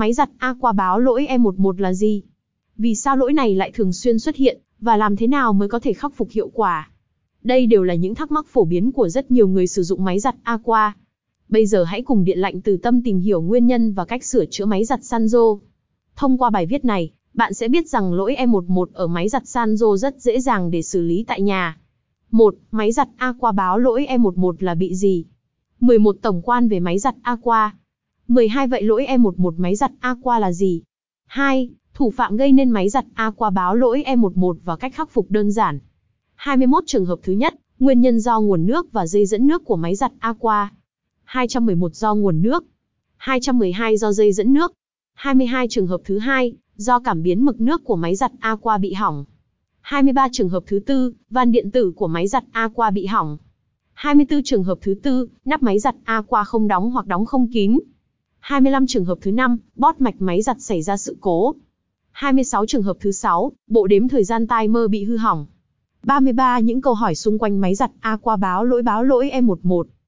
Máy giặt Aqua báo lỗi E11 là gì? Vì sao lỗi này lại thường xuyên xuất hiện, và làm thế nào mới có thể khắc phục hiệu quả? Đây đều là những thắc mắc phổ biến của rất nhiều người sử dụng máy giặt Aqua. Bây giờ hãy cùng Điện lạnh từ tâm tìm hiểu nguyên nhân và cách sửa chữa máy giặt Sanzo. Thông qua bài viết này, bạn sẽ biết rằng lỗi E11 ở máy giặt Sanzo rất dễ dàng để xử lý tại nhà. 1. Máy giặt Aqua báo lỗi E11 là bị gì? 11 tổng quan về máy giặt Aqua. 12 vậy lỗi E11 máy giặt Aqua là gì? 2. Thủ phạm gây nên máy giặt Aqua báo lỗi E11 và cách khắc phục đơn giản. 21 trường hợp thứ nhất, nguyên nhân do nguồn nước và dây dẫn nước của máy giặt Aqua. 211 do nguồn nước. 212 do dây dẫn nước. 22 trường hợp thứ hai, do cảm biến mực nước của máy giặt Aqua bị hỏng. 23 trường hợp thứ tư, van điện tử của máy giặt Aqua bị hỏng. 24 trường hợp thứ tư, nắp máy giặt Aqua không đóng hoặc đóng không kín. 25 trường hợp thứ 5, bót mạch máy giặt xảy ra sự cố. 26 trường hợp thứ 6, bộ đếm thời gian timer bị hư hỏng. 33 những câu hỏi xung quanh máy giặt A qua báo lỗi báo lỗi E11.